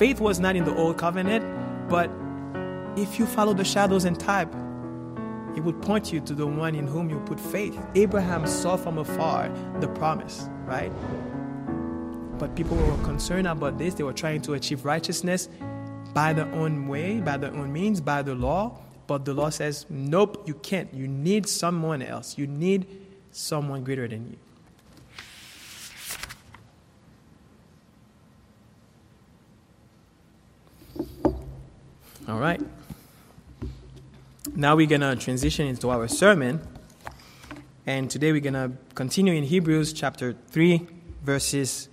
faith was not in the old covenant, but if you follow the shadows and type, it would point you to the one in whom you put faith. Abraham saw from afar the promise, right? But people were concerned about this. They were trying to achieve righteousness by their own way, by their own means, by the law. But the law says, nope, you can't. You need someone else. You need someone greater than you. All right. Now we're going to transition into our sermon. And today we're going to continue in Hebrews chapter 3, verses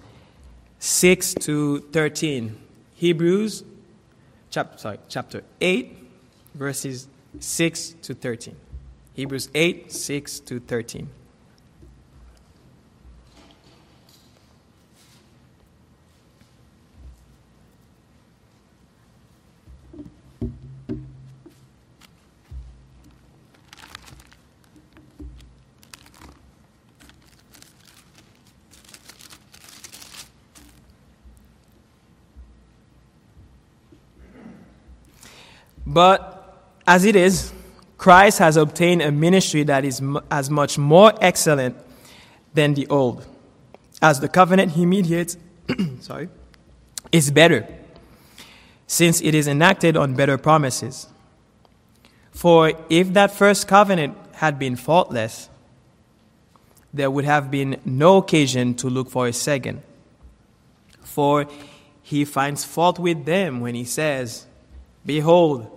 6 to 13. Hebrews chapter, sorry, chapter 8, verses 6 to 13. Hebrews 8, 6 to 13. But as it is, Christ has obtained a ministry that is as much more excellent than the old, as the covenant he mediates, sorry, is better, since it is enacted on better promises. For if that first covenant had been faultless, there would have been no occasion to look for a second. For he finds fault with them when he says, Behold,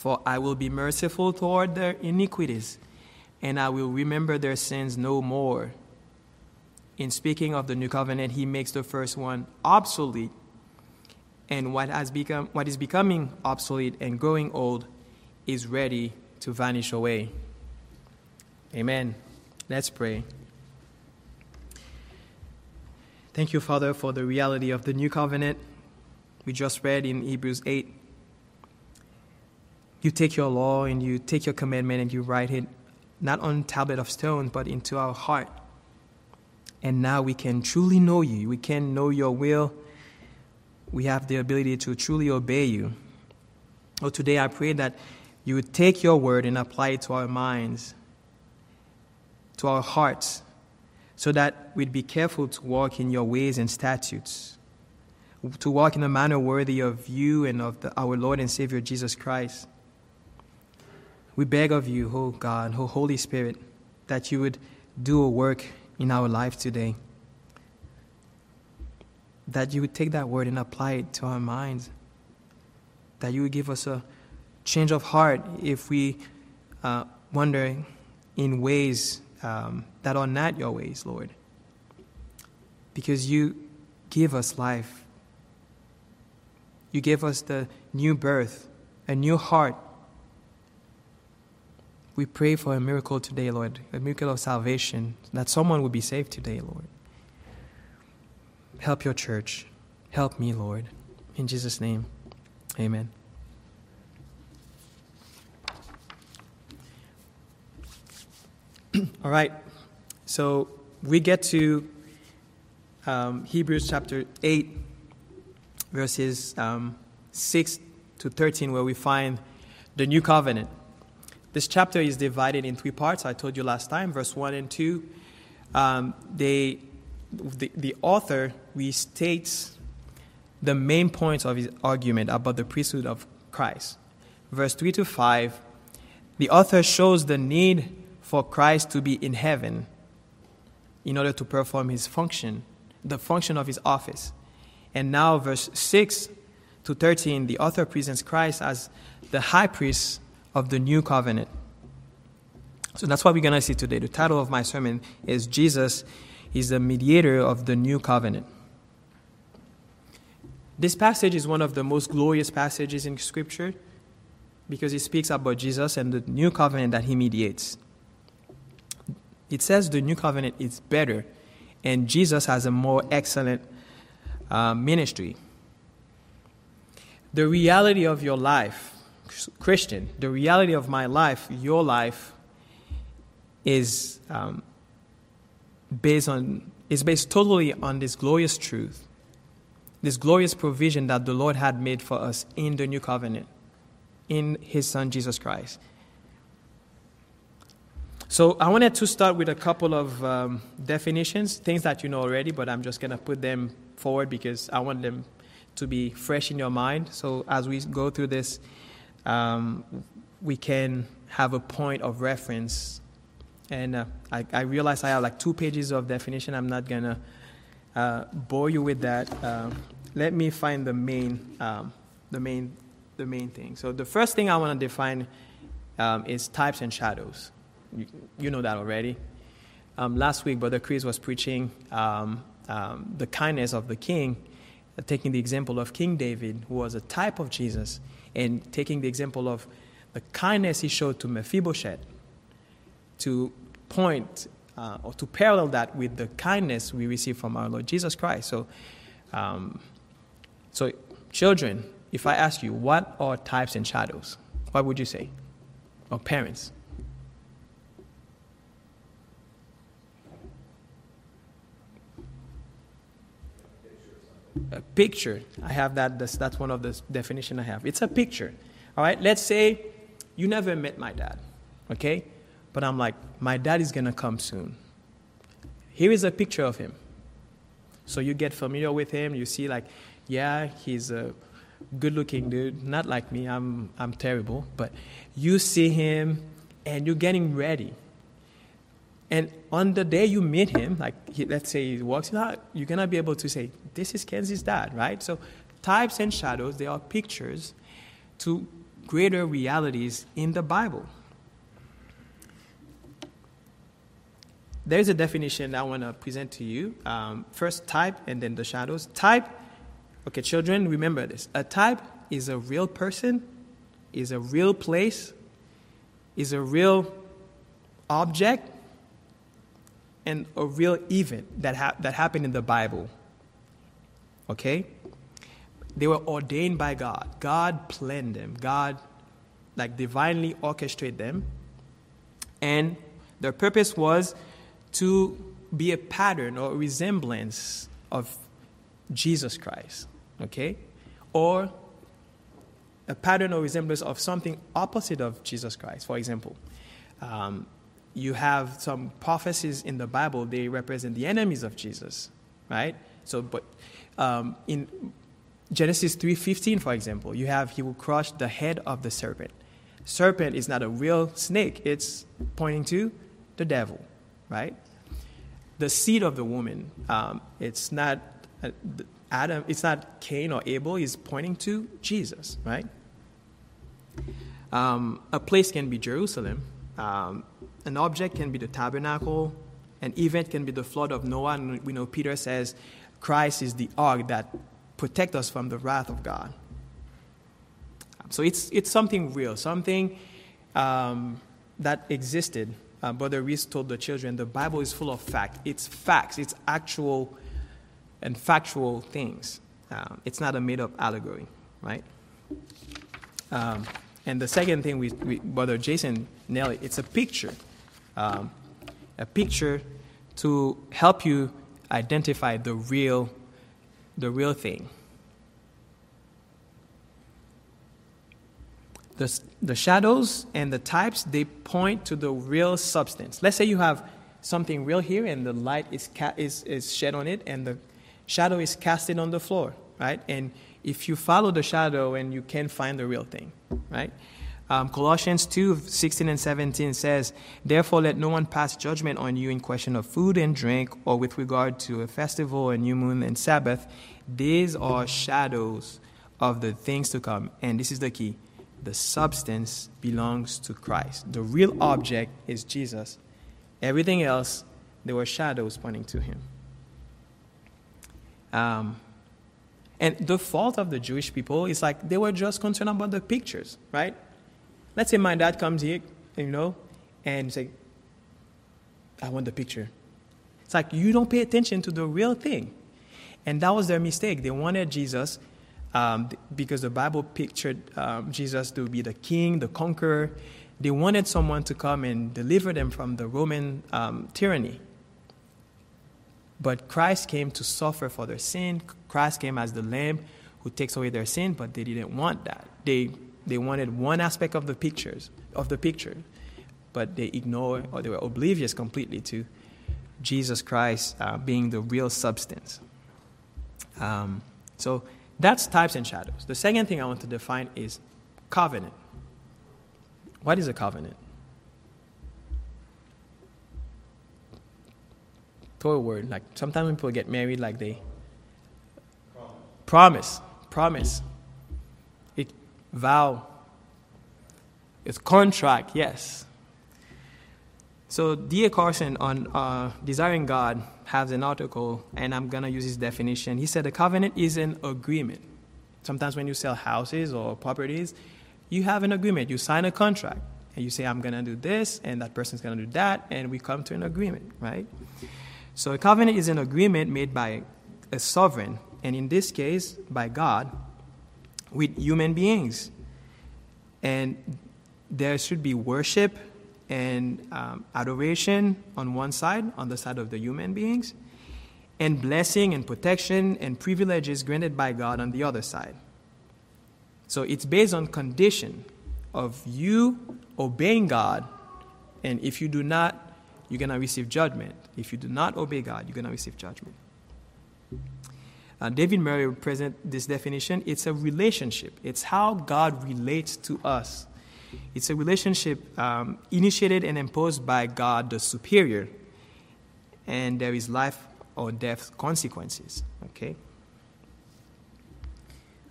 for I will be merciful toward their iniquities, and I will remember their sins no more. In speaking of the new covenant, he makes the first one obsolete, and what, has become, what is becoming obsolete and growing old is ready to vanish away. Amen. Let's pray. Thank you, Father, for the reality of the new covenant we just read in Hebrews 8 you take your law and you take your commandment and you write it not on tablet of stone but into our heart. And now we can truly know you. We can know your will. We have the ability to truly obey you. Oh today i pray that you would take your word and apply it to our minds to our hearts so that we'd be careful to walk in your ways and statutes to walk in a manner worthy of you and of the, our lord and savior jesus christ we beg of you, oh God, oh Holy Spirit, that you would do a work in our life today. That you would take that word and apply it to our minds. That you would give us a change of heart if we uh, wander in ways um, that are not your ways, Lord. Because you give us life. You give us the new birth, a new heart we pray for a miracle today, Lord, a miracle of salvation, that someone will be saved today, Lord. Help your church. Help me, Lord. In Jesus' name, amen. All right, so we get to um, Hebrews chapter 8, verses um, 6 to 13, where we find the new covenant. This chapter is divided in three parts. I told you last time, verse 1 and 2. Um, they, the, the author restates the main points of his argument about the priesthood of Christ. Verse 3 to 5, the author shows the need for Christ to be in heaven in order to perform his function, the function of his office. And now, verse 6 to 13, the author presents Christ as the high priest of the new covenant. So that's what we're going to see today. The title of my sermon is Jesus is the mediator of the new covenant. This passage is one of the most glorious passages in Scripture because it speaks about Jesus and the new covenant that he mediates. It says the new covenant is better, and Jesus has a more excellent uh, ministry. The reality of your life, Christian, the reality of my life, your life, is um, based on is based totally on this glorious truth, this glorious provision that the Lord had made for us in the new covenant, in His Son Jesus Christ. So I wanted to start with a couple of um, definitions, things that you know already, but I'm just going to put them forward because I want them to be fresh in your mind. So as we go through this, um, we can have a point of reference. And uh, I, I, realize I have like two pages of definition. I'm not going to uh, bore you with that. Uh, let me find the main, um, the main, the main thing. So the first thing I want to define um, is types and shadows. You, you know that already. Um, last week, Brother Chris was preaching um, um, the kindness of the king, taking the example of King David, who was a type of Jesus, and taking the example of the kindness he showed to Mephibosheth to point uh, or to parallel that with the kindness we receive from our Lord Jesus Christ. So, um, so children, if I ask you, what are types and shadows? What would you say? Or parents? A picture. I have that, that's, that's one of the definition I have. It's a picture. All right, let's say you never met my dad, okay? But I'm like, my dad is gonna come soon. Here is a picture of him. So you get familiar with him, you see, like, yeah, he's a good looking dude, not like me, I'm, I'm terrible, but you see him and you're getting ready. And on the day you meet him, like he, let's say he walks out, you're gonna be able to say, "This is Kenzie's dad," right? So, types and shadows they are pictures to greater realities in the Bible. There's a definition I want to present to you. Um, first, type, and then the shadows. Type. Okay, children, remember this. A type is a real person, is a real place, is a real object and a real event that, ha- that happened in the Bible. Okay? They were ordained by God. God planned them. God, like, divinely orchestrated them. And their purpose was to be a pattern or a resemblance of Jesus Christ. Okay? Or a pattern or resemblance of something opposite of Jesus Christ. For example, um, you have some prophecies in the Bible, they represent the enemies of Jesus, right? So, but um, in Genesis 3.15, for example, you have he will crush the head of the serpent. Serpent is not a real snake, it's pointing to the devil, right? The seed of the woman, um, it's not uh, Adam, it's not Cain or Abel, he's pointing to Jesus, right? Um, a place can be Jerusalem. Um, an object can be the tabernacle, an event can be the flood of Noah, and we know Peter says Christ is the ark that protects us from the wrath of God. So it's, it's something real, something um, that existed. Uh, Brother Reese told the children the Bible is full of fact. It's facts, it's actual and factual things. Um, it's not a made up allegory, right? Um, and the second thing we, we, Brother Jason nailed it, it's a picture um, a picture to help you identify the real, the real thing. The, the shadows and the types, they point to the real substance. Let's say you have something real here and the light is, ca- is, is shed on it and the shadow is casted on the floor, right? And if you follow the shadow and you can't find the real thing, right? Um, Colossians 2 16 and 17 says, Therefore, let no one pass judgment on you in question of food and drink, or with regard to a festival, a new moon, and Sabbath. These are shadows of the things to come. And this is the key the substance belongs to Christ. The real object is Jesus. Everything else, there were shadows pointing to him. Um, and the fault of the Jewish people is like they were just concerned about the pictures, right? Let's say my dad comes here, you know, and say, I want the picture. It's like you don't pay attention to the real thing. And that was their mistake. They wanted Jesus um, because the Bible pictured um, Jesus to be the king, the conqueror. They wanted someone to come and deliver them from the Roman um, tyranny. But Christ came to suffer for their sin. Christ came as the lamb who takes away their sin, but they didn't want that. They, they wanted one aspect of the pictures of the picture, but they ignored or they were oblivious completely to Jesus Christ uh, being the real substance. Um, so that's types and shadows. The second thing I want to define is covenant. What is a covenant? Throw a word. Like sometimes when people get married, like they promise, promise. It vow. It's contract. Yes. So D.A. Carson on uh, Desiring God has an article, and I'm going to use his definition. He said a covenant is an agreement. Sometimes when you sell houses or properties, you have an agreement. You sign a contract, and you say, I'm going to do this, and that person's going to do that, and we come to an agreement, right? So a covenant is an agreement made by a sovereign, and in this case, by God, with human beings. And there should be worship and um, adoration on one side, on the side of the human beings, and blessing and protection and privileges granted by God on the other side. So it's based on condition of you obeying God, and if you do not, you're going to receive judgment. If you do not obey God, you're going to receive judgment. Uh, David Murray would present this definition. It's a relationship. It's how God relates to us. It's a relationship um, initiated and imposed by God, the superior, and there is life or death consequences. Okay.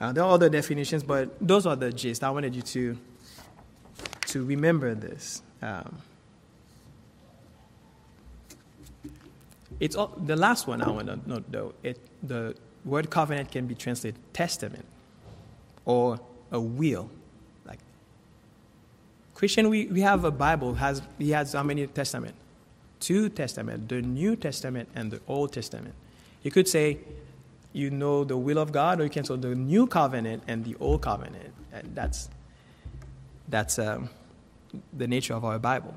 Uh, there are other definitions, but those are the gist. I wanted you to to remember this. Um, it's all, the last one I want to note, though. It, the word covenant can be translated testament or a will. Like Christian, we, we have a Bible, has, he has how many testament? Two testament, the New Testament and the Old Testament. You could say you know the will of God, or you can say the New Covenant and the Old Covenant. And that's, that's um, the nature of our Bible.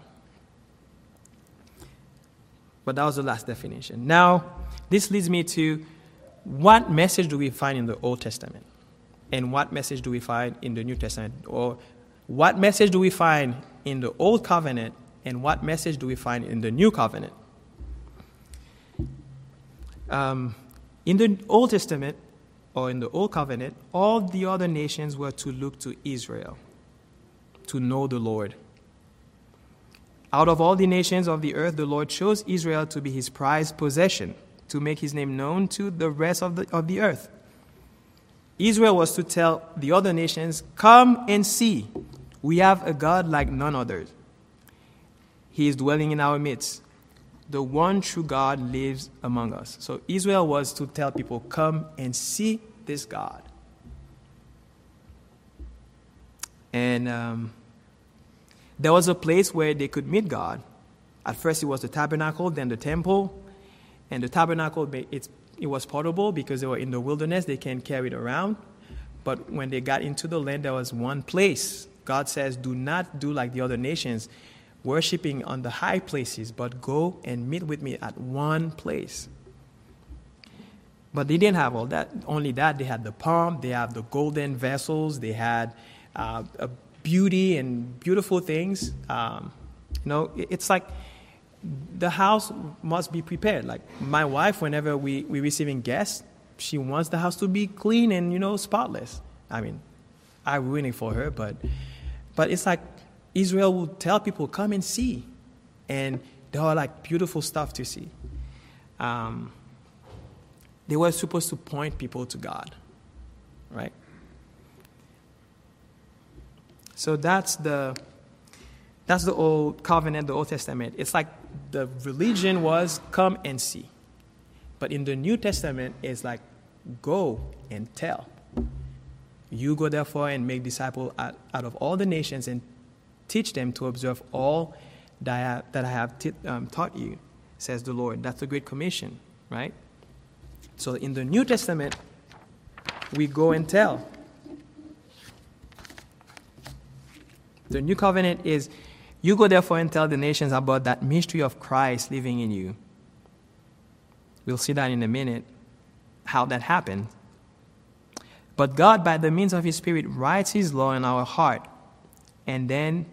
But that was the last definition. Now, this leads me to what message do we find in the Old Testament? And what message do we find in the New Testament? Or what message do we find in the Old Covenant and what message do we find in the New Covenant? Um, in the Old Testament, or in the Old Covenant, all the other nations were to look to Israel to know the Lord. Out of all the nations of the earth, the Lord chose Israel to be his prized possession, to make his name known to the rest of the, of the earth. Israel was to tell the other nations, Come and see. We have a God like none others. He is dwelling in our midst. The one true God lives among us. So Israel was to tell people, Come and see this God. And um, there was a place where they could meet God. At first, it was the tabernacle, then the temple. And the tabernacle, it was portable because they were in the wilderness, they can carry it around. But when they got into the land, there was one place. God says, Do not do like the other nations, worshiping on the high places, but go and meet with me at one place. But they didn't have all that. Only that, they had the palm, they have the golden vessels, they had uh, beauty and beautiful things. Um, you know, it's like the house must be prepared. Like my wife, whenever we we receiving guests, she wants the house to be clean and, you know, spotless. I mean, I ruin it for her, but, but it's like Israel would tell people, come and see. And there are like beautiful stuff to see. Um, they were supposed to point people to God, right? So that's the that's the old covenant, the Old Testament. It's like the religion was come and see. But in the New Testament, it's like go and tell. You go therefore and make disciples out, out of all the nations and teach them to observe all that I have, t- um, taught you, says the Lord. That's the Great Commission, right? So in the New Testament, we go and tell. The new covenant is you go therefore and tell the nations about that mystery of Christ living in you. We'll see that in a minute, how that happened. But God, by the means of His Spirit, writes His law in our heart and then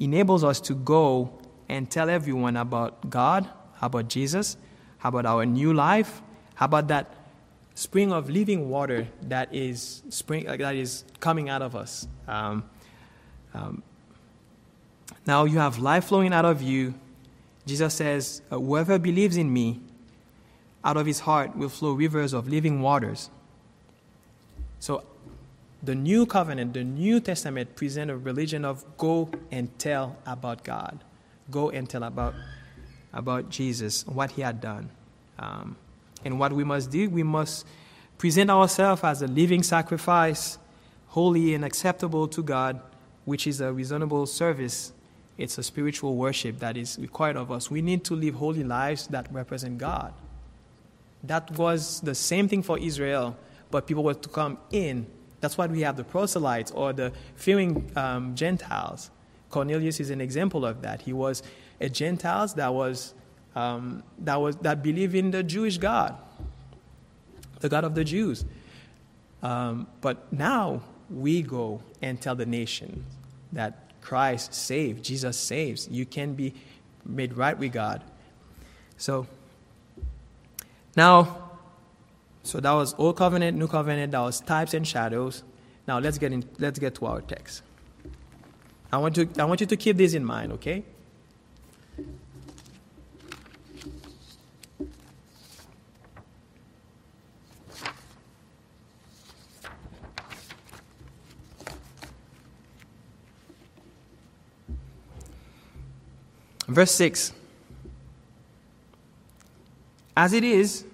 enables us to go and tell everyone about God, about Jesus, about our new life, about that spring of living water that is spring that is coming out of us. Um, um, now you have life flowing out of you. Jesus says, uh, Whoever believes in me, out of his heart will flow rivers of living waters. So, the new covenant, the New Testament present a religion of go and tell about God. Go and tell about, about Jesus, what he had done. Um, and what we must do, we must present ourselves as a living sacrifice, holy and acceptable to God, which is a reasonable service it's a spiritual worship that is required of us. We need to live holy lives that represent God. That was the same thing for Israel, but people were to come in. That's why we have the proselytes or the fearing um, Gentiles. Cornelius is an example of that. He was a Gentile that was um, that was that believed in the Jewish God, the God of the Jews. Um, but now we go and tell the nation that Christ saves, Jesus saves. You can be made right with God. So, now, so that was Old Covenant, New Covenant, that was types and shadows. Now let's get in, let's get to our text. I want, to, I want you to keep this in mind, okay? Verse 6 As it is,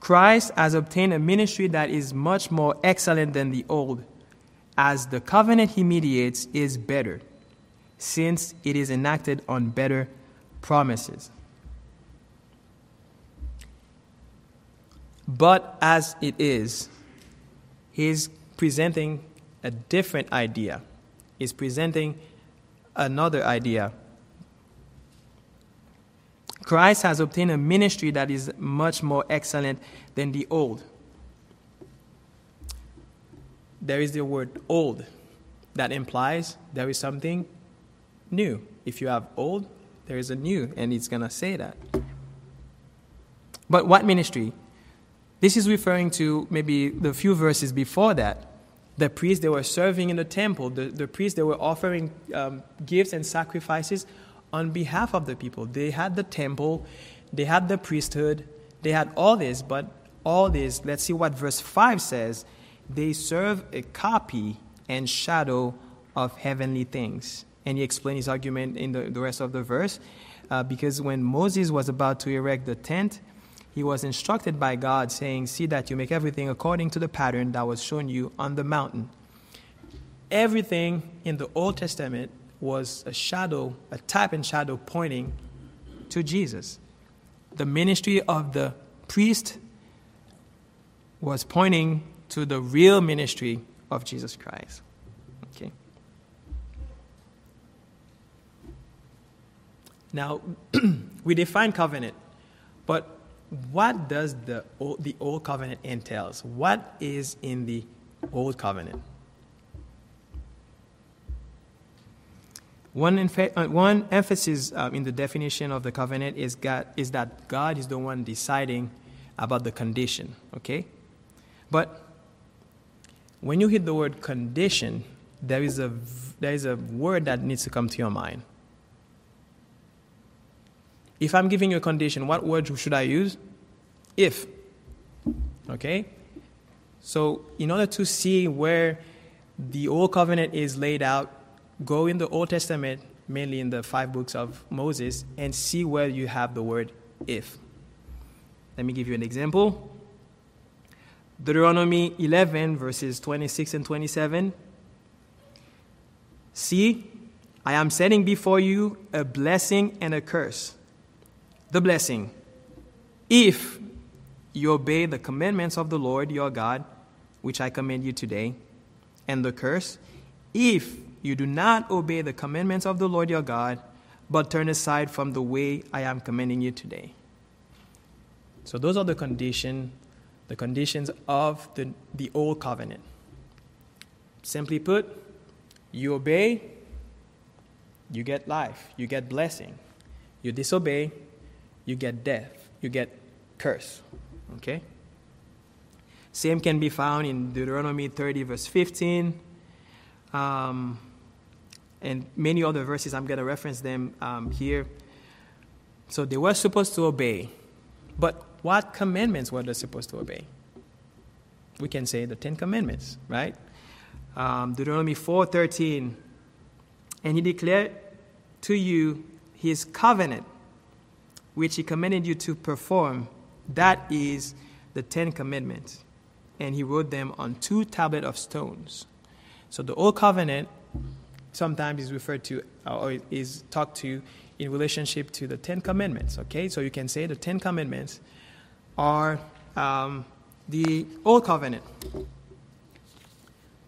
Christ has obtained a ministry that is much more excellent than the old, as the covenant he mediates is better, since it is enacted on better promises. But as it is, he's presenting a different idea. He's presenting another idea Christ has obtained a ministry that is much more excellent than the old. There is the word old that implies there is something new. If you have old, there is a new, and it's going to say that. But what ministry? This is referring to maybe the few verses before that. The priests, they were serving in the temple. The, the priests, they were offering um, gifts and sacrifices on behalf of the people. They had the temple, they had the priesthood, they had all this, but all this, let's see what verse 5 says. They serve a copy and shadow of heavenly things. And he explained his argument in the, the rest of the verse. Uh, because when Moses was about to erect the tent, he was instructed by God, saying, See that you make everything according to the pattern that was shown you on the mountain. Everything in the Old Testament was a shadow, a type and shadow pointing to Jesus. The ministry of the priest was pointing to the real ministry of Jesus Christ. Okay. Now, we define covenant, but what does the old, the old covenant entails? What is in the old covenant? One, uh, one emphasis um, in the definition of the covenant is, God, is that God is the one deciding about the condition, okay? But when you hit the word condition, there is a, there is a word that needs to come to your mind. If I'm giving you a condition, what word should I use? If. Okay? So, in order to see where the Old Covenant is laid out, go in the Old Testament, mainly in the five books of Moses, and see where you have the word if. Let me give you an example. Deuteronomy 11, verses 26 and 27. See, I am setting before you a blessing and a curse. The blessing, if you obey the commandments of the Lord your God, which I command you today, and the curse, if you do not obey the commandments of the Lord your God, but turn aside from the way I am commanding you today. So those are the condition, the conditions of the, the old covenant. Simply put, you obey, you get life, you get blessing. You disobey, you get death, you get curse. Okay? Same can be found in Deuteronomy 30, verse 15. Um, and many other verses, I'm going to reference them um, here. So they were supposed to obey. But what commandments were they supposed to obey? We can say the Ten Commandments, right? Um, Deuteronomy 4:13, and he declared to you his covenant, which he commanded you to perform. That is the Ten Commandments, and he wrote them on two tablets of stones. So the old covenant sometimes is referred to or is talked to in relationship to the Ten Commandments. Okay, so you can say the Ten Commandments are um, the Old Covenant.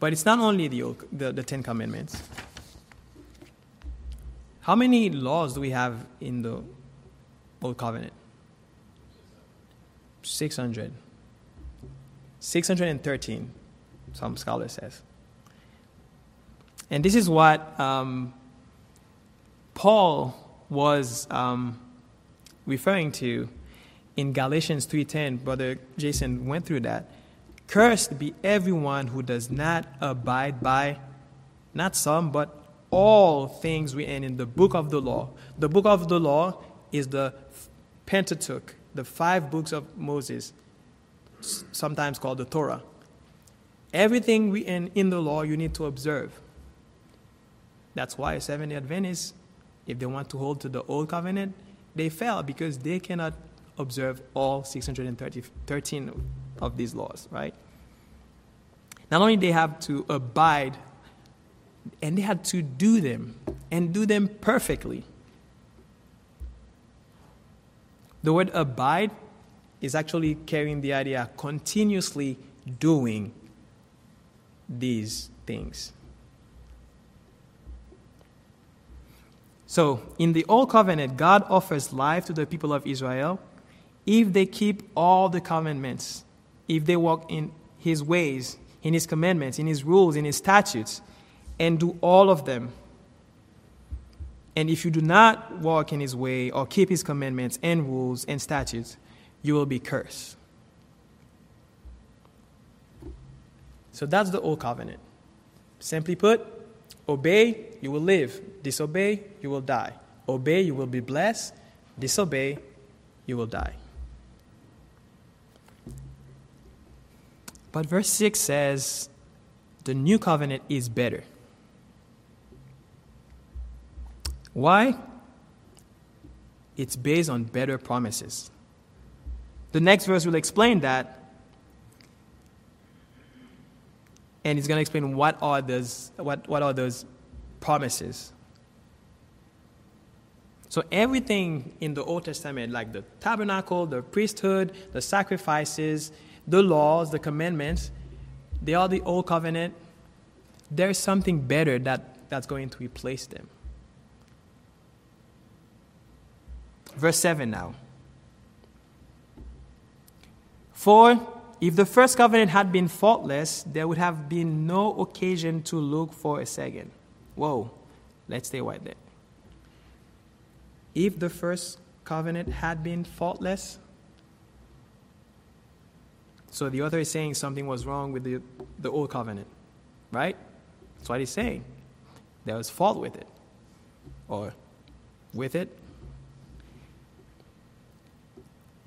But it's not only the, old, the, the Ten Commandments. How many laws do we have in the Old Covenant? 600. 613, some scholar says. And this is what um, Paul was um, referring to in Galatians 3:10. Brother Jason went through that. Cursed be everyone who does not abide by, not some, but all things written in the book of the law. The book of the law is the Pentateuch, the five books of Moses, sometimes called the Torah. Everything written in the law you need to observe. That's why Seventh day Adventists, if they want to hold to the old covenant, they fail because they cannot observe all 613 of these laws, right? Not only they have to abide, and they had to do them, and do them perfectly. The word abide is actually carrying the idea continuously doing these things. So, in the Old Covenant, God offers life to the people of Israel if they keep all the commandments, if they walk in His ways, in His commandments, in His rules, in His statutes, and do all of them. And if you do not walk in His way or keep His commandments and rules and statutes, you will be cursed. So that's the Old Covenant. Simply put, obey, you will live. Disobey, you will die. Obey, you will be blessed. Disobey, you will die. But verse 6 says, the new covenant is better. Why? It's based on better promises. The next verse will explain that. And he's going to explain what are those, what, what are those promises. So everything in the Old Testament, like the tabernacle, the priesthood, the sacrifices, the laws, the commandments, they are the old covenant. There's something better that, that's going to replace them. Verse 7 now. For if the first covenant had been faultless, there would have been no occasion to look for a second. Whoa, let's stay right there. If the first covenant had been faultless, So the author is saying something was wrong with the, the old covenant, right? That's what he's saying. There was fault with it, or with it.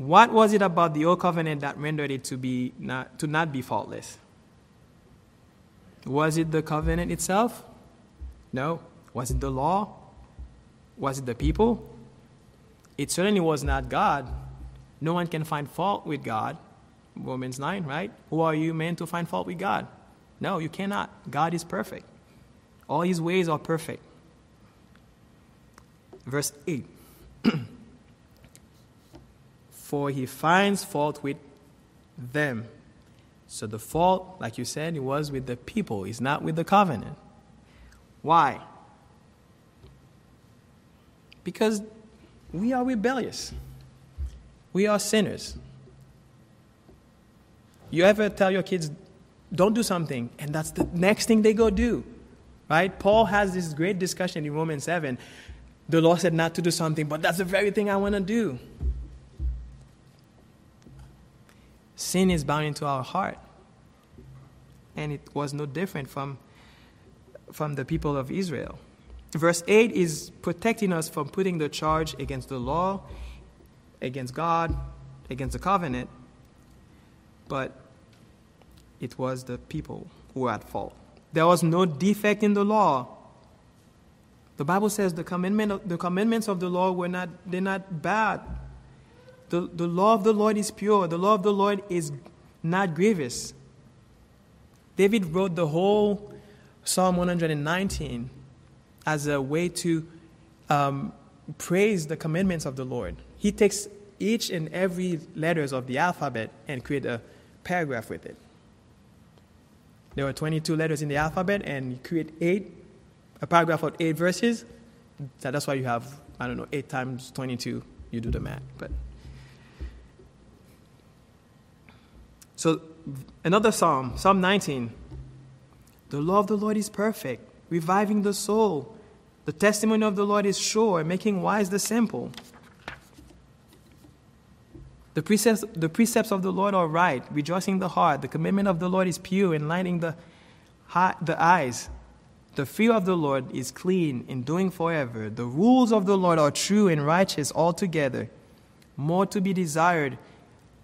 What was it about the old covenant that rendered it to be not, to not be faultless? Was it the covenant itself? No. Was it the law? Was it the people? It certainly was not God. No one can find fault with God. Romans 9, right? Who are you man to find fault with God? No, you cannot. God is perfect. All his ways are perfect. Verse 8 For he finds fault with them. So the fault, like you said, it was with the people, it's not with the covenant. Why? Because we are rebellious. We are sinners. You ever tell your kids, don't do something, and that's the next thing they go do? Right? Paul has this great discussion in Romans 7. The law said not to do something, but that's the very thing I want to do. Sin is bound into our heart. And it was no different from, from the people of Israel. Verse 8 is protecting us from putting the charge against the law, against God, against the covenant, but it was the people who were at fault. There was no defect in the law. The Bible says the, commandment, the commandments of the law were not, they're not bad. The, the law of the Lord is pure. The law of the Lord is not grievous. David wrote the whole Psalm 119 as a way to um, praise the commandments of the Lord. He takes each and every letters of the alphabet and create a paragraph with it. There were 22 letters in the alphabet, and you create eight, a paragraph of eight verses. So that's why you have, I don't know, eight times 22. You do the math. But so another psalm, Psalm 19. The law of the Lord is perfect, reviving the soul. The testimony of the Lord is sure, making wise the simple. The precepts, the precepts of the Lord are right, rejoicing the heart. The commandment of the Lord is pure, enlightening the, the eyes. The fear of the Lord is clean, enduring forever. The rules of the Lord are true and righteous altogether. More to be desired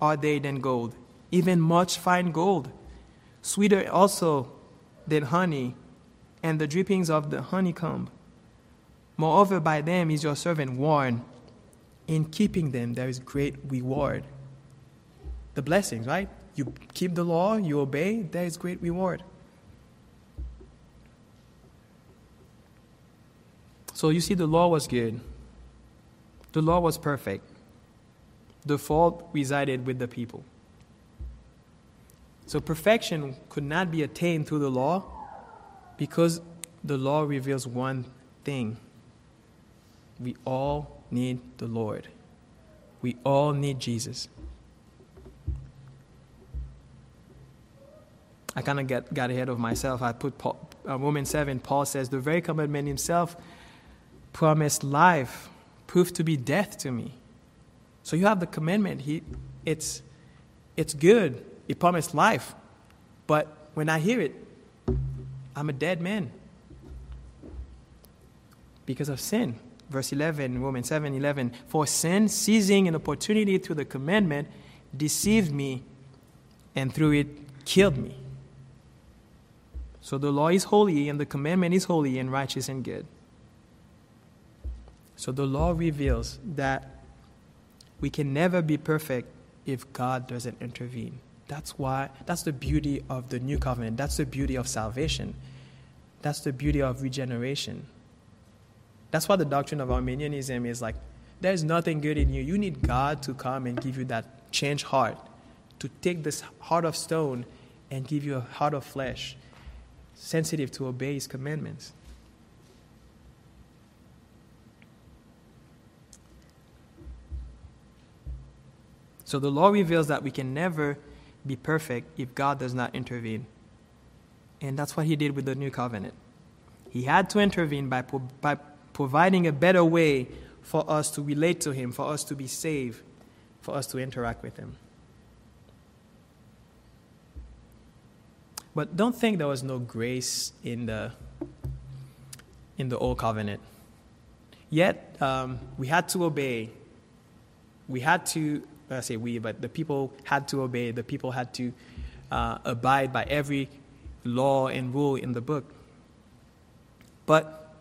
are they than gold, even much fine gold. Sweeter also than honey, and the drippings of the honeycomb. Moreover, by them is your servant warned in keeping them, there is great reward. The blessings, right? You keep the law, you obey, there is great reward. So you see, the law was good, the law was perfect. The fault resided with the people. So perfection could not be attained through the law because the law reveals one thing we all need the Lord. We all need Jesus. I kind of got, got ahead of myself. I put Paul, uh, Romans 7, Paul says, The very commandment himself promised life, proved to be death to me. So you have the commandment. He, it's, it's good. It promised life. But when I hear it, I'm a dead man because of sin verse 11, Romans 7 11. For sin, seizing an opportunity through the commandment, deceived me and through it killed me. So the law is holy and the commandment is holy and righteous and good. So the law reveals that we can never be perfect if God doesn't intervene. That's why, that's the beauty of the new covenant. That's the beauty of salvation. That's the beauty of regeneration. That's why the doctrine of Arminianism is like, there's nothing good in you. You need God to come and give you that changed heart, to take this heart of stone and give you a heart of flesh, sensitive to obey His commandments. So the law reveals that we can never be perfect if God does not intervene. And that's what He did with the new covenant. He had to intervene by, by providing a better way for us to relate to Him, for us to be saved, for us to interact with Him. But don't think there was no grace in the in the old covenant. Yet um, we had to obey. We had to, I say we, but the people had to obey. The people had to uh, abide by every law and rule in the book. But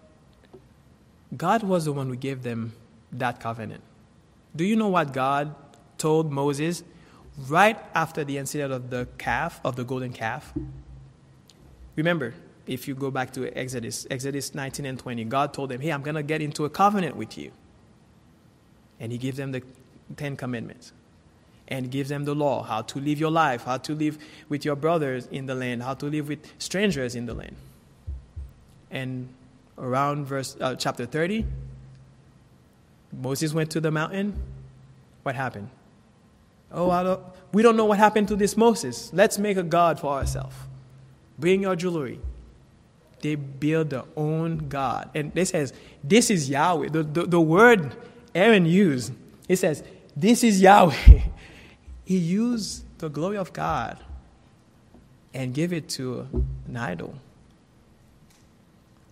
God was the one who gave them that covenant. Do you know what God told Moses right after the incident of the calf, of the golden calf? Remember, if you go back to Exodus, Exodus 19 and 20, God told them, Hey, I'm going to get into a covenant with you. And He gives them the Ten Commandments and gives them the law how to live your life, how to live with your brothers in the land, how to live with strangers in the land. And around verse uh, chapter 30, Moses went to the mountain. What happened? Oh, don't, we don't know what happened to this Moses. Let's make a god for ourselves. Bring your jewelry. They build their own god. And it says, This is Yahweh. The, the, the word Aaron used, it says, This is Yahweh. he used the glory of God and give it to an idol.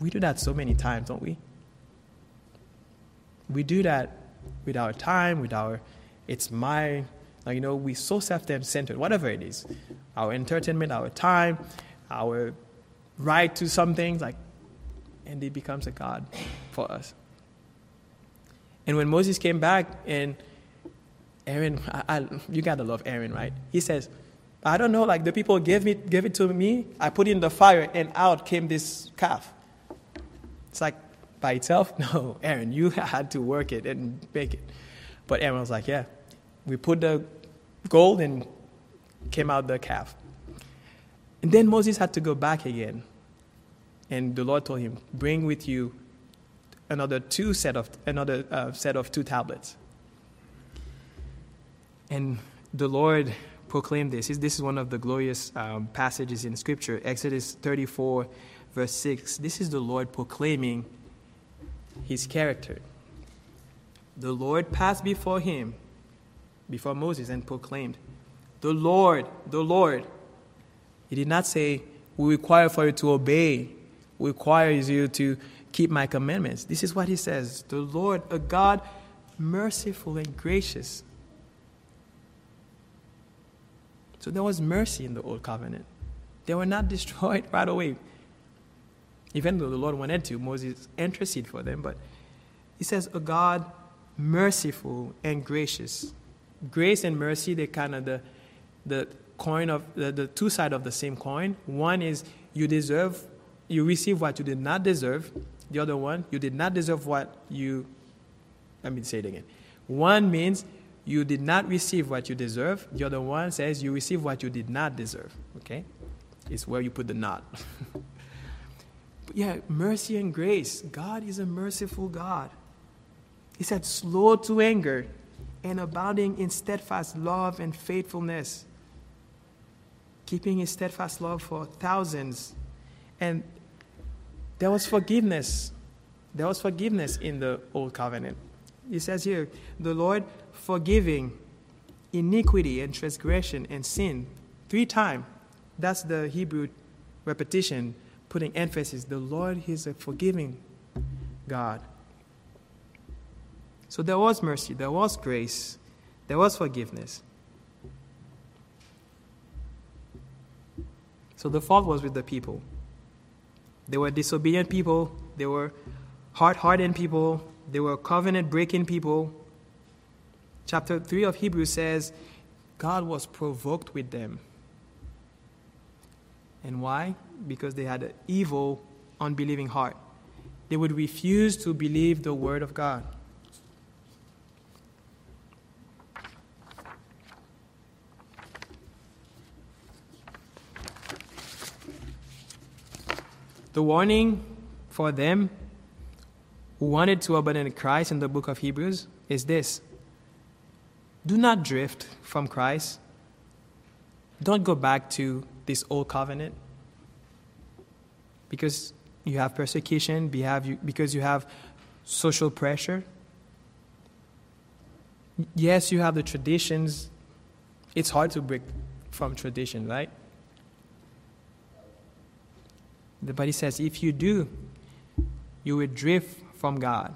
We do that so many times, don't we? We do that with our time, with our, it's my, you know, we so self-centered, whatever it is. Our entertainment, our time, our right to some things, like, and it becomes a God for us. And when Moses came back and Aaron, I, I, you gotta love Aaron, right? He says, I don't know, like the people gave, me, gave it to me, I put it in the fire, and out came this calf. It's like, by itself? No, Aaron, you had to work it and make it. But Aaron was like, yeah, we put the gold and came out the calf. And then Moses had to go back again. And the Lord told him, bring with you another two set of, another uh, set of two tablets. And the Lord proclaimed this. This is one of the glorious um, passages in Scripture, Exodus 34, verse 6. This is the Lord proclaiming his character. The Lord passed before him, before Moses, and proclaimed, The Lord, the Lord. He did not say, We require for you to obey, we require you to keep my commandments. This is what he says The Lord, a God merciful and gracious so there was mercy in the old covenant. They were not destroyed right away. Even though the Lord wanted to, Moses interceded for them, but he says, a God merciful and gracious. Grace and mercy, they're kind of the, the coin of the, the two sides of the same coin. One is you deserve, you receive what you did not deserve. The other one, you did not deserve what you, let me say it again. One means you did not receive what you deserve. The other one says you receive what you did not deserve. Okay? It's where you put the not. yeah, mercy and grace. God is a merciful God. He said, slow to anger and abounding in steadfast love and faithfulness, keeping his steadfast love for thousands. And there was forgiveness. There was forgiveness in the old covenant. He says here, the Lord forgiving iniquity and transgression and sin three times. That's the Hebrew repetition, putting emphasis. The Lord is a forgiving God. So there was mercy, there was grace, there was forgiveness. So the fault was with the people. They were disobedient people, they were hard hardened people, they were covenant breaking people, Chapter 3 of Hebrews says, God was provoked with them. And why? Because they had an evil, unbelieving heart. They would refuse to believe the word of God. The warning for them wanted to abandon Christ in the book of Hebrews is this do not drift from Christ. Don't go back to this old covenant because you have persecution, because you have social pressure. Yes, you have the traditions. It's hard to break from tradition, right? But he says, if you do, you will drift from God.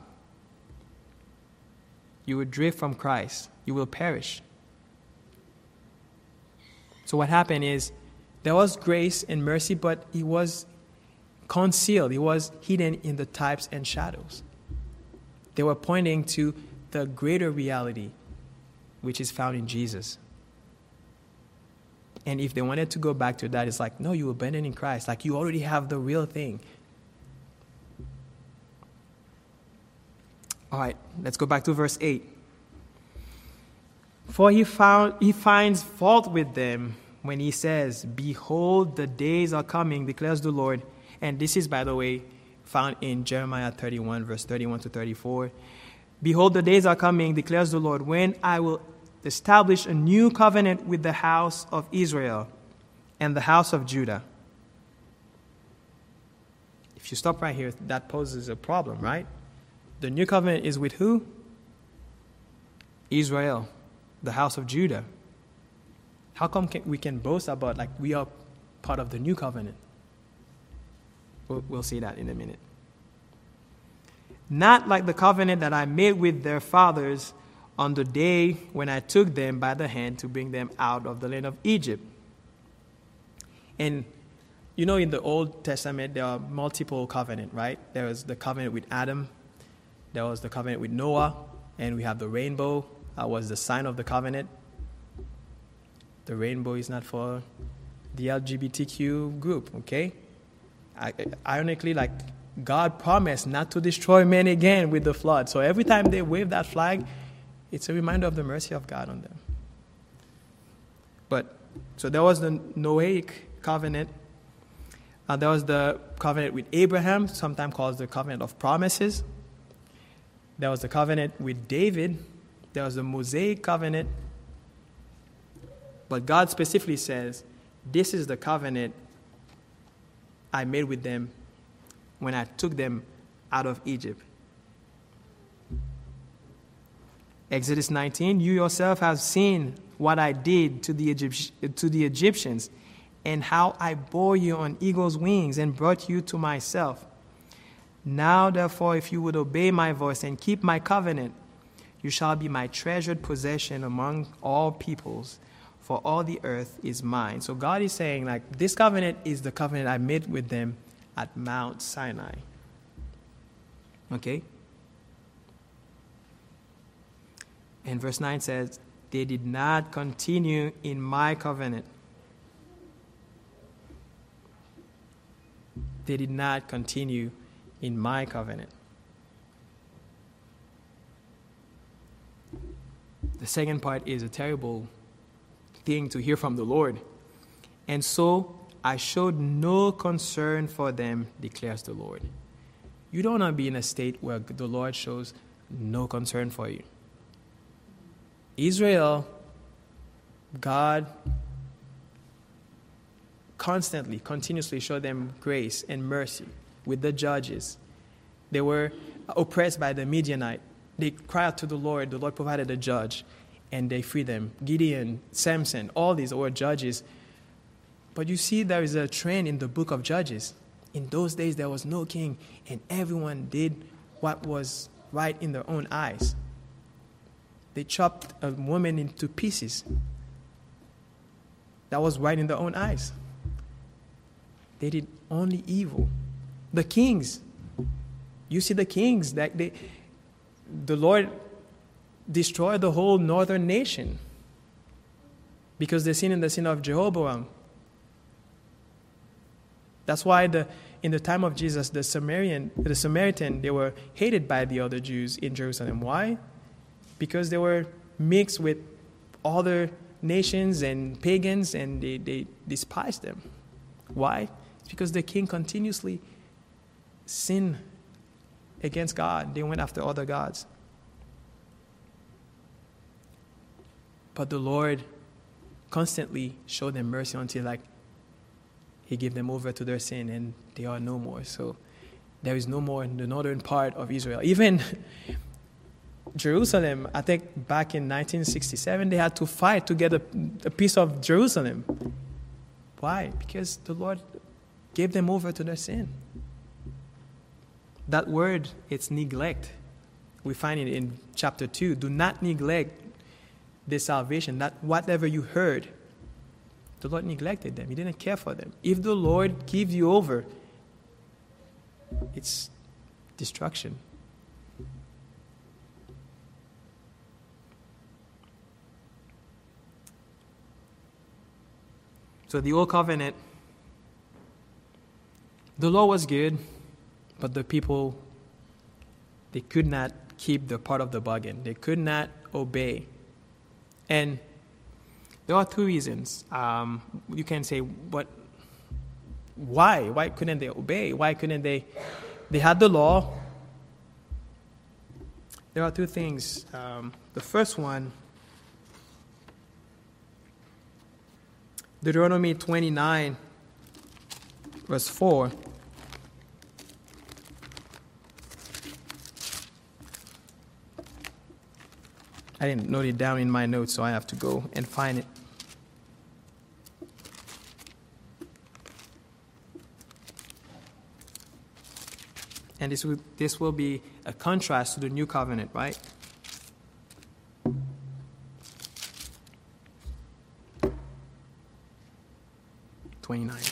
You will drift from Christ. You will perish. So, what happened is there was grace and mercy, but it was concealed, it was hidden in the types and shadows. They were pointing to the greater reality, which is found in Jesus. And if they wanted to go back to that, it's like, no, you abandoned in Christ. Like you already have the real thing. All right, let's go back to verse 8. For he, found, he finds fault with them when he says, Behold, the days are coming, declares the Lord. And this is, by the way, found in Jeremiah 31, verse 31 to 34. Behold, the days are coming, declares the Lord, when I will establish a new covenant with the house of Israel and the house of Judah. If you stop right here, that poses a problem, right? The new covenant is with who? Israel, the house of Judah. How come can, we can boast about like we are part of the new covenant? We'll, we'll see that in a minute. Not like the covenant that I made with their fathers on the day when I took them by the hand to bring them out of the land of Egypt. And you know, in the Old Testament, there are multiple covenants, right? There was the covenant with Adam, there was the covenant with Noah, and we have the rainbow. That was the sign of the covenant. The rainbow is not for the LGBTQ group, okay? Ironically, like God promised not to destroy men again with the flood. So every time they wave that flag, it's a reminder of the mercy of God on them. But, so there was the Noahic covenant. Uh, there was the covenant with Abraham, sometimes called the covenant of promises. There was the covenant with David. There was the Mosaic covenant. But God specifically says, This is the covenant I made with them when I took them out of Egypt. Exodus 19, you yourself have seen what I did to the, Egypt- to the Egyptians and how I bore you on eagle's wings and brought you to myself. Now, therefore, if you would obey my voice and keep my covenant, you shall be my treasured possession among all peoples, for all the earth is mine. So God is saying, like, this covenant is the covenant I made with them at Mount Sinai. Okay? And verse 9 says, They did not continue in my covenant. They did not continue in my covenant. The second part is a terrible thing to hear from the Lord. And so I showed no concern for them, declares the Lord. You don't want to be in a state where the Lord shows no concern for you. Israel, God constantly, continuously showed them grace and mercy with the judges. They were oppressed by the Midianite. They cried out to the Lord. The Lord provided a judge, and they freed them. Gideon, Samson, all these were judges. But you see, there is a trend in the book of Judges. In those days, there was no king, and everyone did what was right in their own eyes. They chopped a woman into pieces. That was right in their own eyes. They did only evil. The kings, you see the kings that they, the Lord destroyed the whole northern nation because they sinned in the sin of Jeroboam. That's why the, in the time of Jesus, the Samaritan, the Samaritan, they were hated by the other Jews in Jerusalem. Why? because they were mixed with other nations and pagans and they, they despised them. Why? It's because the king continuously sinned against God. They went after other gods. But the Lord constantly showed them mercy until like he gave them over to their sin and they are no more. So there is no more in the northern part of Israel. Even Jerusalem, I think back in 1967, they had to fight to get a, a piece of Jerusalem. Why? Because the Lord gave them over to their sin. That word, it's neglect. We find it in chapter 2. Do not neglect the salvation, that whatever you heard, the Lord neglected them. He didn't care for them. If the Lord gives you over, it's destruction. So the old covenant, the law was good, but the people, they could not keep the part of the bargain. They could not obey. And there are two reasons. Um, you can say, but why? Why couldn't they obey? Why couldn't they? They had the law. There are two things. Um, the first one Deuteronomy 29, verse 4. I didn't note it down in my notes, so I have to go and find it. And this will, this will be a contrast to the new covenant, right? 29.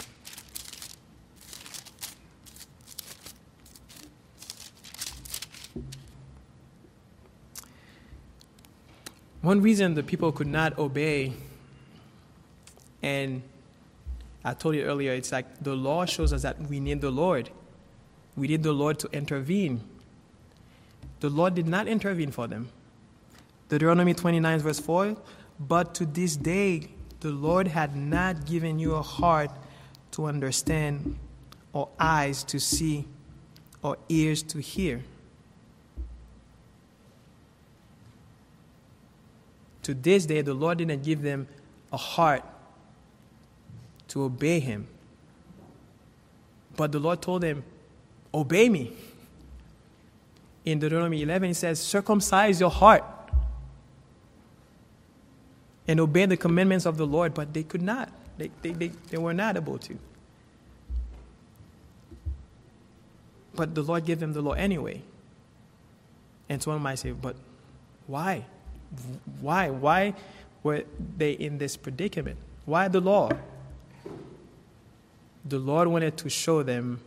One reason the people could not obey, and I told you earlier, it's like the law shows us that we need the Lord. We need the Lord to intervene. The Lord did not intervene for them. Deuteronomy 29, verse 4 But to this day, the Lord had not given you a heart to understand, or eyes to see, or ears to hear. To this day, the Lord didn't give them a heart to obey Him. But the Lord told them, Obey me. In Deuteronomy 11, He says, Circumcise your heart and obey the commandments of the Lord, but they could not. They, they, they, they were not able to. But the Lord gave them the law anyway. And someone might say, but why? Why? Why were they in this predicament? Why the law? The Lord wanted to show them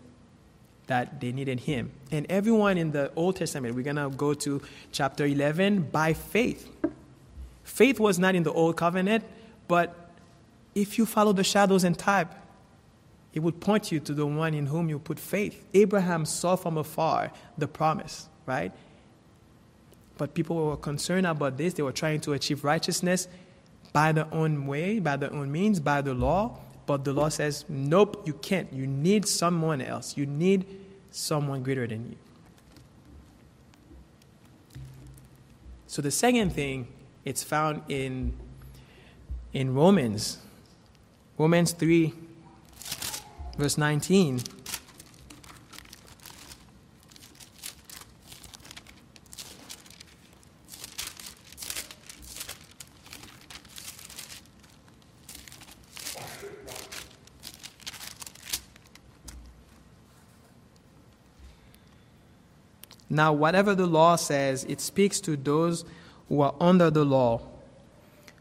that they needed Him. And everyone in the Old Testament, we're going to go to chapter 11, by faith Faith was not in the old covenant, but if you follow the shadows and type, it would point you to the one in whom you put faith. Abraham saw from afar the promise, right? But people were concerned about this. They were trying to achieve righteousness by their own way, by their own means, by the law. But the law says, nope, you can't. You need someone else. You need someone greater than you. So the second thing it's found in, in Romans, Romans 3, verse 19. Now, whatever the law says, it speaks to those who are under the law,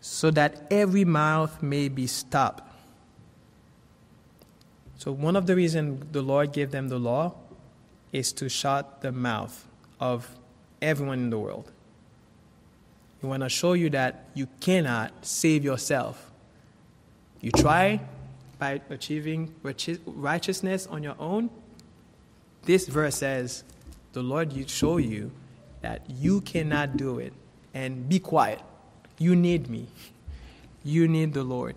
so that every mouth may be stopped. So, one of the reasons the Lord gave them the law is to shut the mouth of everyone in the world. He want to show you that you cannot save yourself. You try by achieving righteousness on your own. This verse says, the Lord you show you that you cannot do it and be quiet. You need me. You need the Lord.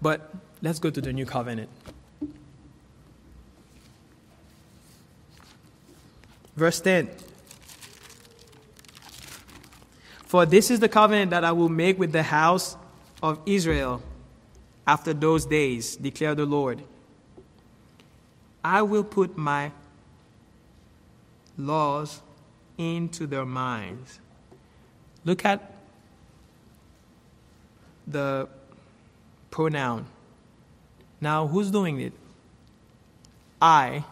But let's go to the new covenant. Verse 10 For this is the covenant that I will make with the house of Israel after those days, declare the Lord. I will put my laws into their minds. Look at the pronoun. Now, who's doing it? I,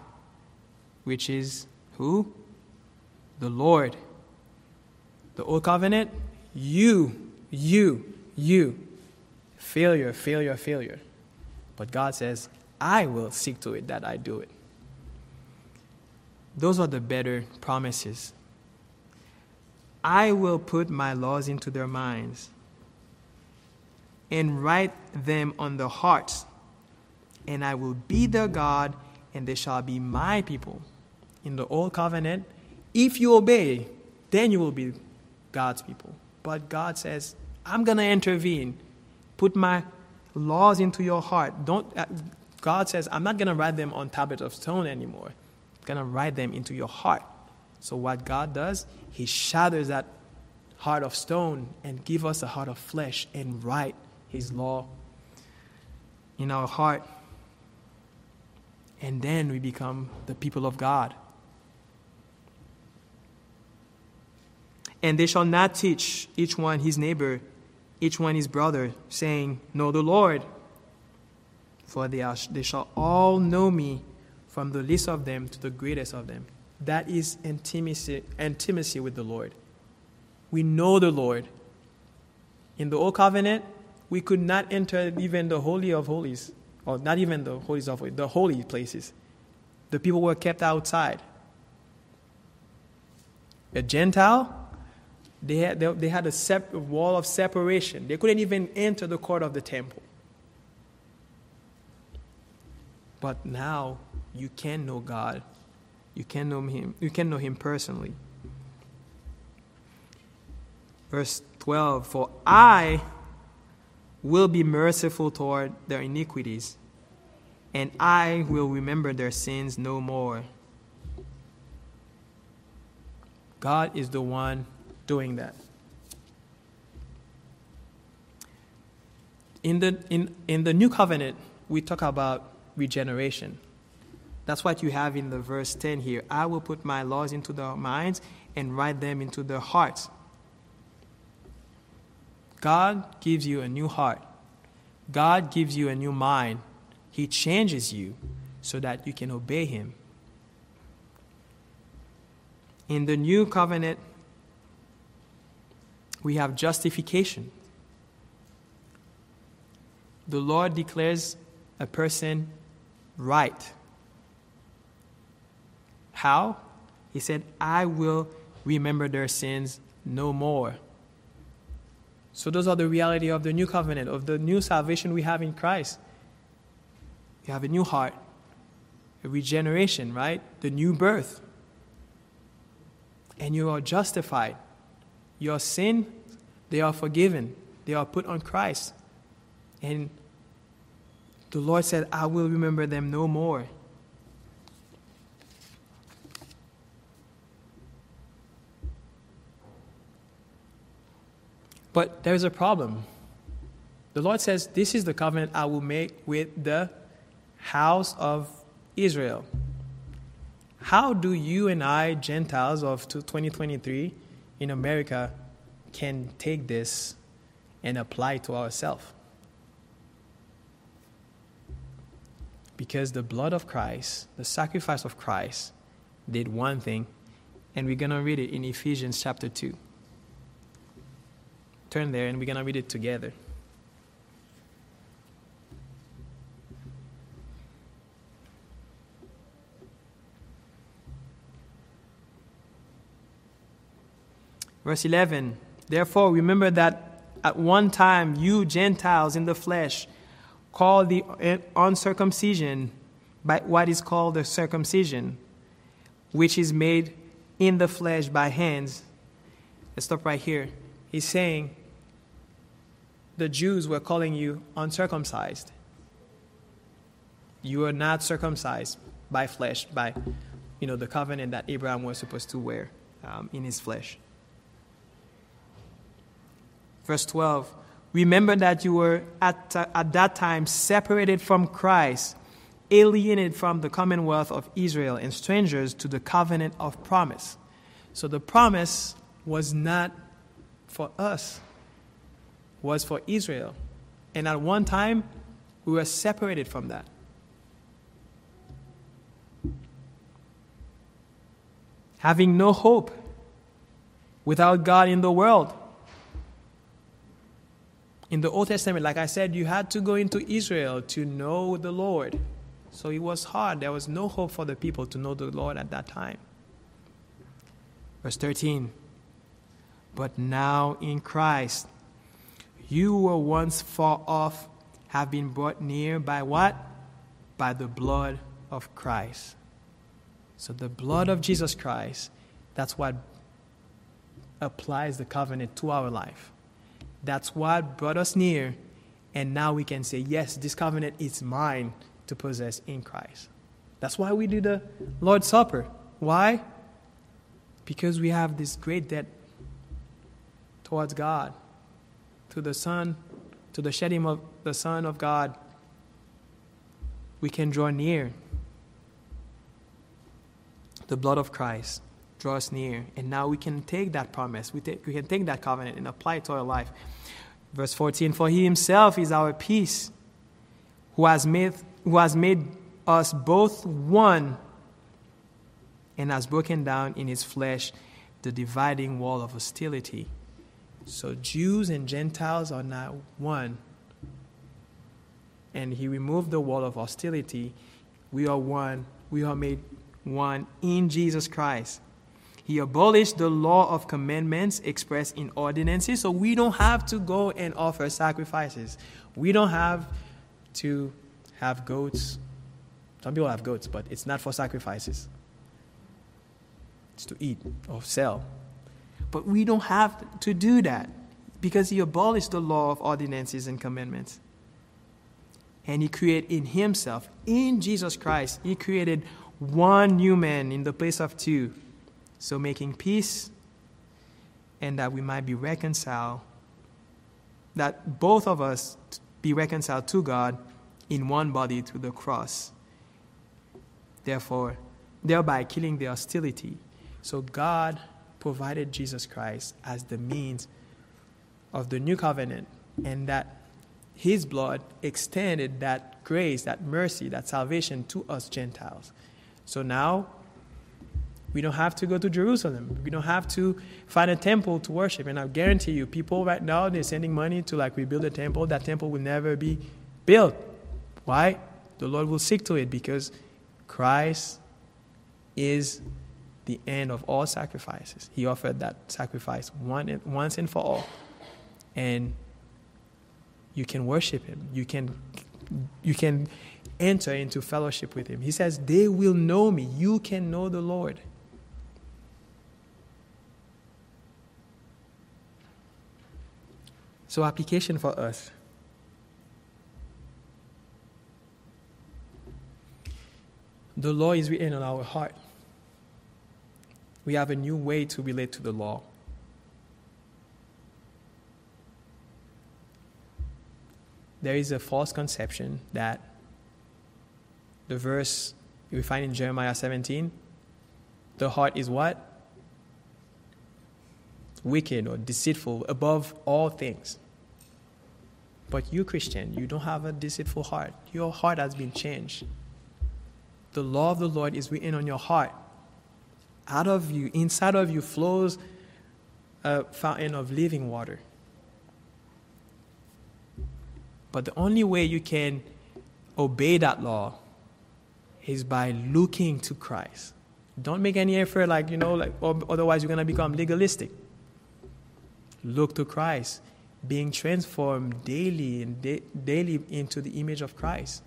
which is who? The Lord. The Old Covenant, you, you, you. Failure, failure, failure. But God says, I will seek to it that I do it. Those are the better promises. I will put my laws into their minds and write them on their hearts, and I will be their God, and they shall be my people. In the old covenant, if you obey, then you will be God's people. But God says, I'm going to intervene, put my laws into your heart. Don't, uh, God says, I'm not going to write them on tablets of stone anymore. I'm going to write them into your heart. So what God does, He shatters that heart of stone and give us a heart of flesh and write His law in our heart. And then we become the people of God. And they shall not teach each one his neighbor, each one his brother, saying, Know the Lord. For they, are, they shall all know me, from the least of them to the greatest of them. That is intimacy, intimacy with the Lord. We know the Lord. In the Old Covenant, we could not enter even the Holy of Holies, or not even the Holies of Holies, the holy places. The people were kept outside. A Gentile, they had, they, they had a separate wall of separation. They couldn't even enter the court of the temple. But now you can know God. You can know him. You can know him personally. Verse 12 For I will be merciful toward their iniquities, and I will remember their sins no more. God is the one doing that. In the, in, in the new covenant, we talk about regeneration. That's what you have in the verse 10 here. I will put my laws into their minds and write them into their hearts. God gives you a new heart. God gives you a new mind. He changes you so that you can obey Him. In the new covenant, we have justification. The Lord declares a person right. How? He said, I will remember their sins no more. So, those are the reality of the new covenant, of the new salvation we have in Christ. You have a new heart, a regeneration, right? The new birth. And you are justified. Your sin, they are forgiven. They are put on Christ. And the Lord said, I will remember them no more. But there's a problem. The Lord says, This is the covenant I will make with the house of Israel. How do you and I, Gentiles of 2023 in America, can take this and apply to ourselves? Because the blood of Christ, the sacrifice of Christ, did one thing, and we're going to read it in Ephesians chapter 2 turn there and we're going to read it together. Verse 11 Therefore, remember that at one time you Gentiles in the flesh called the uncircumcision by what is called the circumcision, which is made in the flesh by hands. Let's stop right here. He's saying, the Jews were calling you uncircumcised. You are not circumcised by flesh, by you know the covenant that Abraham was supposed to wear um, in his flesh. Verse 12 Remember that you were at, at that time separated from Christ, alienated from the commonwealth of Israel, and strangers to the covenant of promise. So the promise was not for us, was for Israel. And at one time, we were separated from that. Having no hope without God in the world. In the Old Testament, like I said, you had to go into Israel to know the Lord. So it was hard. There was no hope for the people to know the Lord at that time. Verse 13 But now in Christ, you were once far off, have been brought near by what? By the blood of Christ. So the blood of Jesus Christ, that's what applies the covenant to our life. That's what brought us near. And now we can say, yes, this covenant is mine to possess in Christ. That's why we do the Lord's Supper. Why? Because we have this great debt towards God, to the Son, to the shedding of the Son of God. We can draw near. The blood of Christ draw us near. And now we can take that promise, we, take, we can take that covenant and apply it to our life. Verse 14 For he himself is our peace, who has made, who has made us both one and has broken down in his flesh the dividing wall of hostility. So Jews and Gentiles are now one. And he removed the wall of hostility. We are one. We are made one in Jesus Christ. He abolished the law of commandments expressed in ordinances, so we don't have to go and offer sacrifices. We don't have to have goats. Some people have goats, but it's not for sacrifices. It's to eat or sell. But we don't have to do that because he abolished the law of ordinances and commandments. And he created in himself, in Jesus Christ, he created one new man in the place of two so making peace and that we might be reconciled, that both of us be reconciled to God in one body through the cross. Therefore, thereby killing the hostility. So God provided Jesus Christ as the means of the new covenant, and that his blood extended that grace, that mercy, that salvation to us Gentiles. So now we don't have to go to Jerusalem. We don't have to find a temple to worship. And I guarantee you, people right now, they're sending money to like rebuild a temple. That temple will never be built. Why? The Lord will seek to it because Christ is the end of all sacrifices. He offered that sacrifice one, once and for all. And you can worship him. You can, you can enter into fellowship with him. He says, They will know me. You can know the Lord. So, application for us. The law is written on our heart. We have a new way to relate to the law. There is a false conception that the verse we find in Jeremiah 17 the heart is what? Wicked or deceitful above all things. But you, Christian, you don't have a deceitful heart. Your heart has been changed. The law of the Lord is written on your heart. Out of you, inside of you, flows a fountain of living water. But the only way you can obey that law is by looking to Christ. Don't make any effort like, you know, like otherwise you're going to become legalistic. Look to Christ being transformed daily and da- daily into the image of Christ.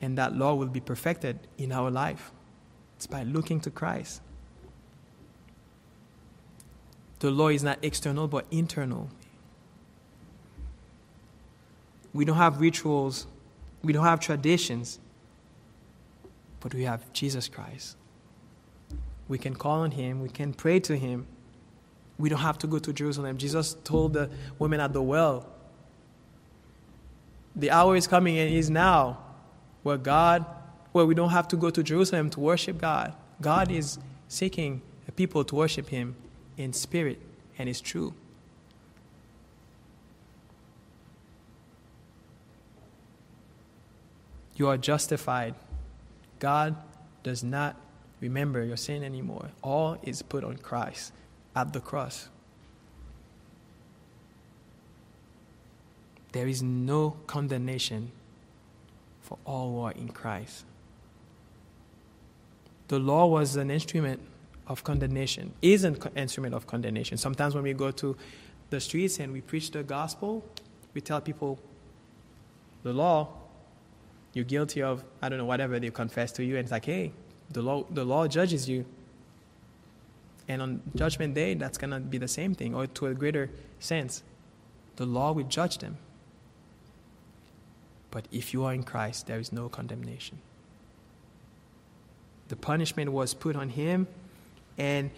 And that law will be perfected in our life. It's by looking to Christ. The law is not external but internal. We don't have rituals, we don't have traditions, but we have Jesus Christ. We can call on Him, we can pray to Him we don't have to go to Jerusalem. Jesus told the women at the well, the hour is coming and is now where God, where we don't have to go to Jerusalem to worship God. God is seeking a people to worship Him in spirit and is true. You are justified. God does not remember your sin anymore. All is put on Christ at the cross. There is no condemnation for all who are in Christ. The law was an instrument of condemnation, is an instrument of condemnation. Sometimes when we go to the streets and we preach the gospel, we tell people the law, you're guilty of, I don't know, whatever they confess to you, and it's like, hey, the law, the law judges you. And on Judgment Day, that's going to be the same thing, or to a greater sense. The law will judge them. But if you are in Christ, there is no condemnation. The punishment was put on him, and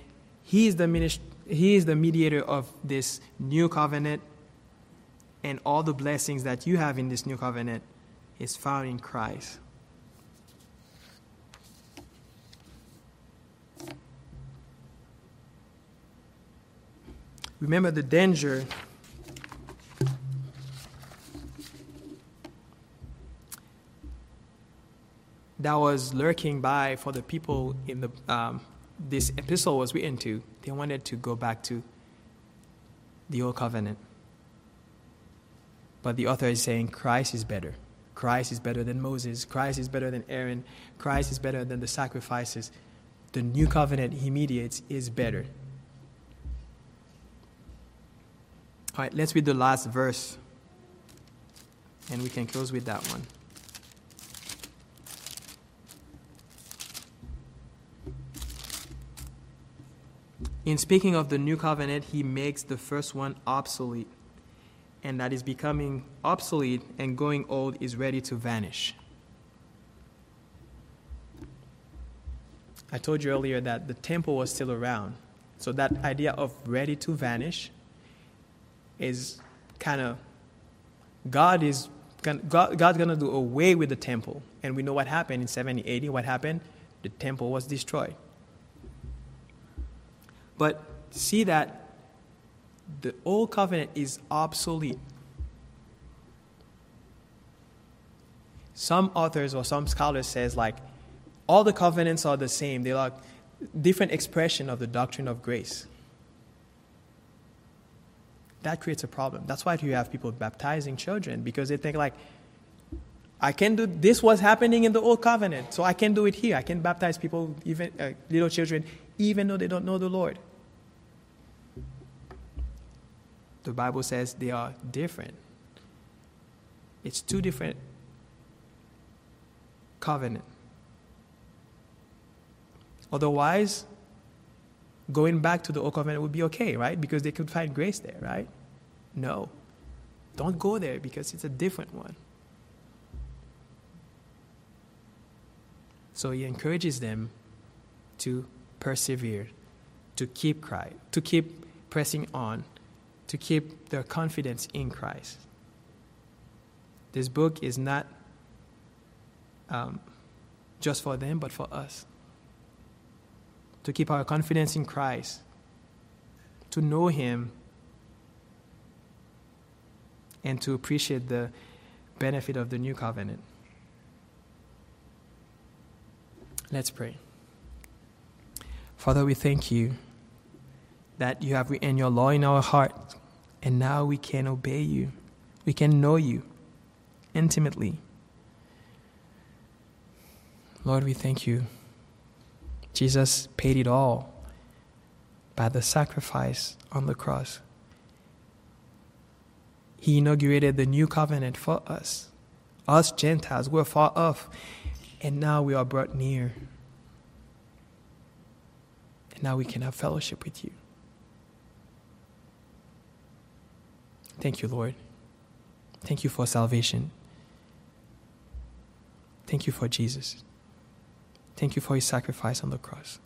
he is the, he is the mediator of this new covenant, and all the blessings that you have in this new covenant is found in Christ. Remember the danger that was lurking by for the people in the um, this epistle was written to. They wanted to go back to the old covenant. But the author is saying Christ is better. Christ is better than Moses. Christ is better than Aaron. Christ is better than the sacrifices. The new covenant he mediates is better. All right, let's read the last verse, and we can close with that one. In speaking of the new covenant, he makes the first one obsolete, and that is becoming obsolete and going old is ready to vanish. I told you earlier that the temple was still around. So that idea of ready to vanish is kind of God is God, God's gonna do away with the temple, and we know what happened in 70 AD. What happened? The temple was destroyed. But see that the old covenant is obsolete. Some authors or some scholars says like all the covenants are the same. They're like different expression of the doctrine of grace. That creates a problem. That's why you have people baptizing children because they think like I can do this was happening in the old covenant, so I can do it here. I can baptize people, even uh, little children, even though they don't know the Lord. the Bible says they are different. It's two different covenant. Otherwise, going back to the old covenant would be okay, right? Because they could find grace there, right? No. Don't go there because it's a different one. So he encourages them to persevere, to keep cry, to keep pressing on, to keep their confidence in Christ. This book is not um, just for them, but for us. To keep our confidence in Christ, to know Him, and to appreciate the benefit of the new covenant. Let's pray. Father, we thank you that you have written your law in our heart, and now we can obey you. We can know you intimately. Lord, we thank you. Jesus paid it all by the sacrifice on the cross. He inaugurated the new covenant for us. Us Gentiles were far off, and now we are brought near. And now we can have fellowship with you. Thank you, Lord. Thank you for salvation. Thank you for Jesus. Thank you for his sacrifice on the cross.